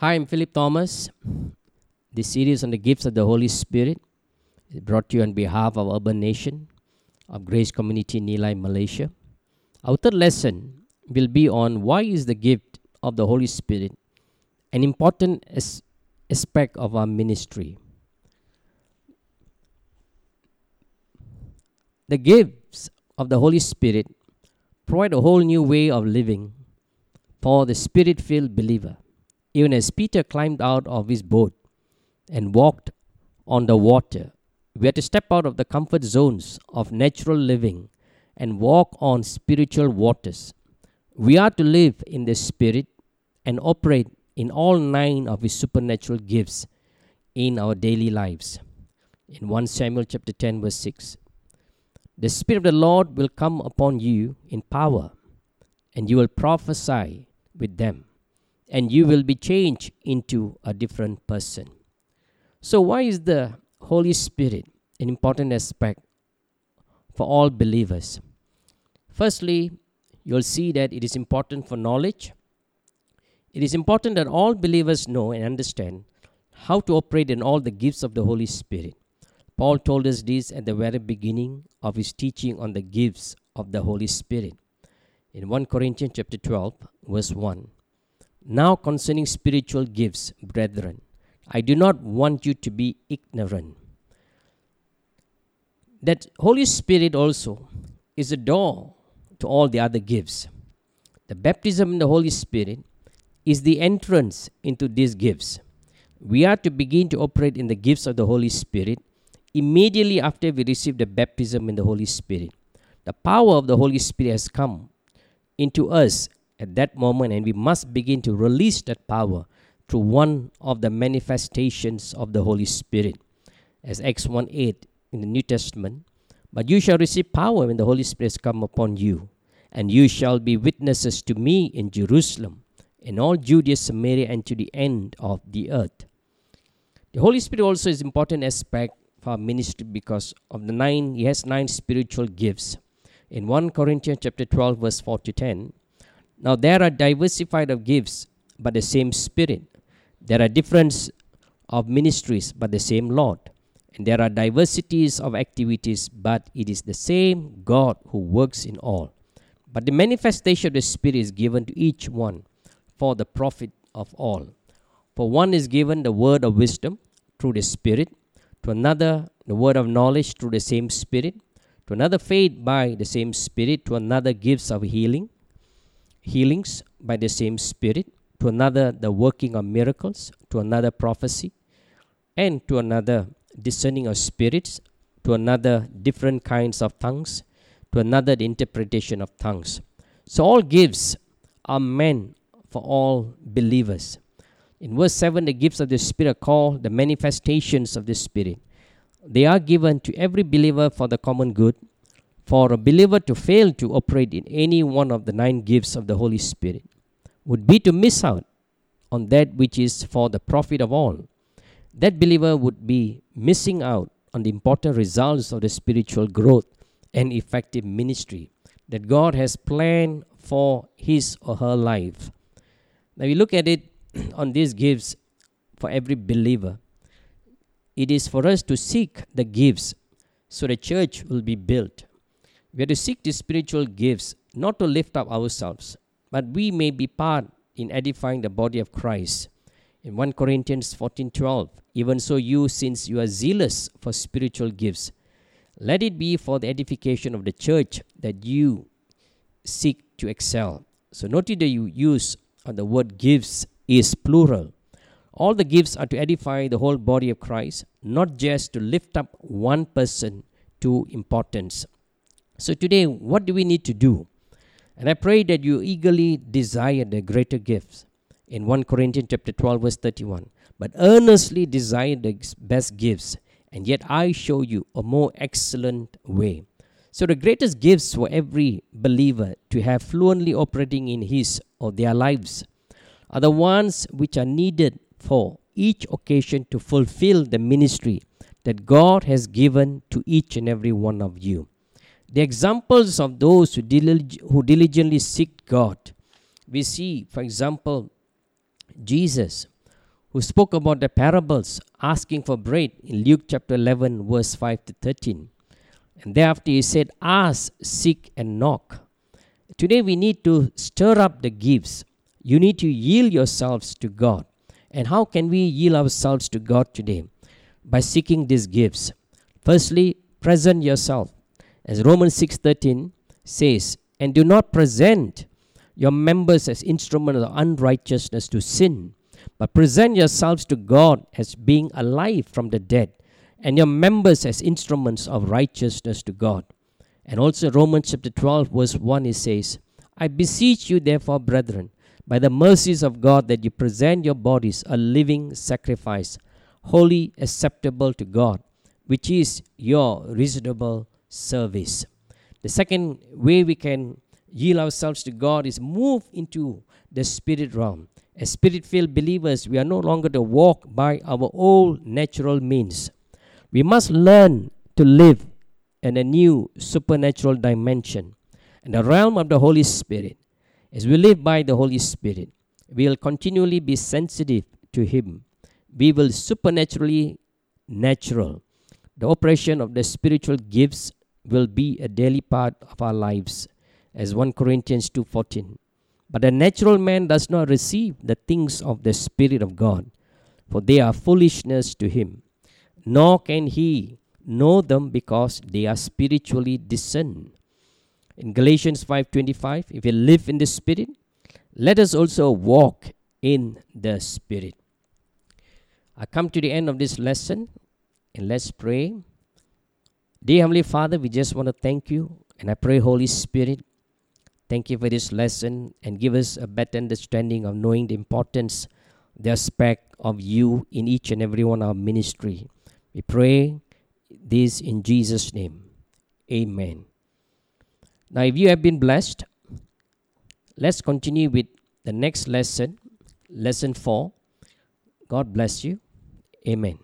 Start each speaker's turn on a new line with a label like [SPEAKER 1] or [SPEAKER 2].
[SPEAKER 1] Hi, I'm Philip Thomas. This series on the gifts of the Holy Spirit is brought to you on behalf of Urban Nation of Grace Community Nilai, Malaysia. Our third lesson will be on why is the gift of the Holy Spirit an important as- aspect of our ministry. The gifts of the Holy Spirit provide a whole new way of living for the spirit filled believer. Even as Peter climbed out of his boat and walked on the water, we had to step out of the comfort zones of natural living and walk on spiritual waters. We are to live in the Spirit and operate in all nine of His supernatural gifts in our daily lives. In 1 Samuel chapter 10, verse 6, the Spirit of the Lord will come upon you in power, and you will prophesy with them, and you will be changed into a different person. So, why is the Holy Spirit an important aspect for all believers? Firstly, you'll see that it is important for knowledge. It is important that all believers know and understand how to operate in all the gifts of the Holy Spirit. Paul told us this at the very beginning of his teaching on the gifts of the Holy Spirit. In 1 Corinthians chapter 12, verse 1. Now concerning spiritual gifts, brethren, I do not want you to be ignorant. That Holy Spirit also is a door to all the other gifts. The baptism in the Holy Spirit is the entrance into these gifts. We are to begin to operate in the gifts of the Holy Spirit immediately after we receive the baptism in the Holy Spirit. The power of the Holy Spirit has come into us at that moment, and we must begin to release that power through one of the manifestations of the Holy Spirit. As Acts 1 8 in the New Testament, but you shall receive power when the Holy Spirit has come upon you, and you shall be witnesses to me in Jerusalem, in all Judea, Samaria, and to the end of the earth. The Holy Spirit also is important aspect for our ministry because of the nine, he has nine spiritual gifts. In 1 Corinthians chapter 12, verse 4 to 10, now there are diversified of gifts, but the same Spirit. There are difference of ministries, but the same Lord. And there are diversities of activities, but it is the same God who works in all. But the manifestation of the Spirit is given to each one for the profit of all. For one is given the word of wisdom through the Spirit, to another the word of knowledge through the same Spirit, to another faith by the same Spirit, to another gifts of healing, healings by the same Spirit, to another the working of miracles, to another prophecy, and to another discerning of spirits, to another different kinds of tongues, to another the interpretation of tongues. So all gifts are meant for all believers. In verse 7, the gifts of the Spirit are called the manifestations of the Spirit. They are given to every believer for the common good. For a believer to fail to operate in any one of the nine gifts of the Holy Spirit would be to miss out on that which is for the profit of all. That believer would be missing out on the important results of the spiritual growth and effective ministry that God has planned for his or her life. Now, we look at it on these gifts for every believer. It is for us to seek the gifts so the church will be built. We are to seek the spiritual gifts not to lift up ourselves, but we may be part in edifying the body of Christ. In 1 Corinthians 14:12, even so you since you are zealous for spiritual gifts, let it be for the edification of the church that you seek to excel. So notice the you use the word gifts is plural. All the gifts are to edify the whole body of Christ, not just to lift up one person to importance. So today, what do we need to do? And I pray that you eagerly desire the greater gifts. In 1 Corinthians chapter 12, verse 31. But earnestly desire the best gifts, and yet I show you a more excellent way. So the greatest gifts for every believer to have fluently operating in his or their lives are the ones which are needed for each occasion to fulfill the ministry that God has given to each and every one of you. The examples of those who, dilig- who diligently seek God, we see, for example, Jesus, who spoke about the parables asking for bread in Luke chapter 11, verse 5 to 13. And thereafter he said, Ask, seek, and knock. Today we need to stir up the gifts. You need to yield yourselves to God. And how can we yield ourselves to God today? By seeking these gifts. Firstly, present yourself. As Romans 6:13 says, and do not present your members as instruments of unrighteousness to sin, but present yourselves to God as being alive from the dead, and your members as instruments of righteousness to God. And also Romans chapter 12, verse 1, it says, I beseech you, therefore, brethren, by the mercies of God, that you present your bodies a living sacrifice, holy, acceptable to God, which is your reasonable service. The second way we can yield ourselves to God is move into the spirit realm. As spirit filled believers, we are no longer to walk by our old natural means. We must learn to live in a new supernatural dimension, in the realm of the Holy Spirit. As we live by the Holy Spirit, we will continually be sensitive to Him. We will supernaturally natural. The operation of the spiritual gifts will be a daily part of our lives, as 1 Corinthians 2:14. But a natural man does not receive the things of the Spirit of God, for they are foolishness to him, nor can he know them because they are spiritually discerned. In Galatians 5:25, if we live in the Spirit, let us also walk in the Spirit. I come to the end of this lesson, and let's pray. Dear Heavenly Father, we just want to thank you, and I pray, Holy Spirit, Thank you for this lesson and give us a better understanding of knowing the importance, the aspect of you in each and every one of our ministry. We pray this in Jesus' name. Amen. Now, if you have been blessed, let's continue with the next lesson, lesson 4. God bless you. Amen.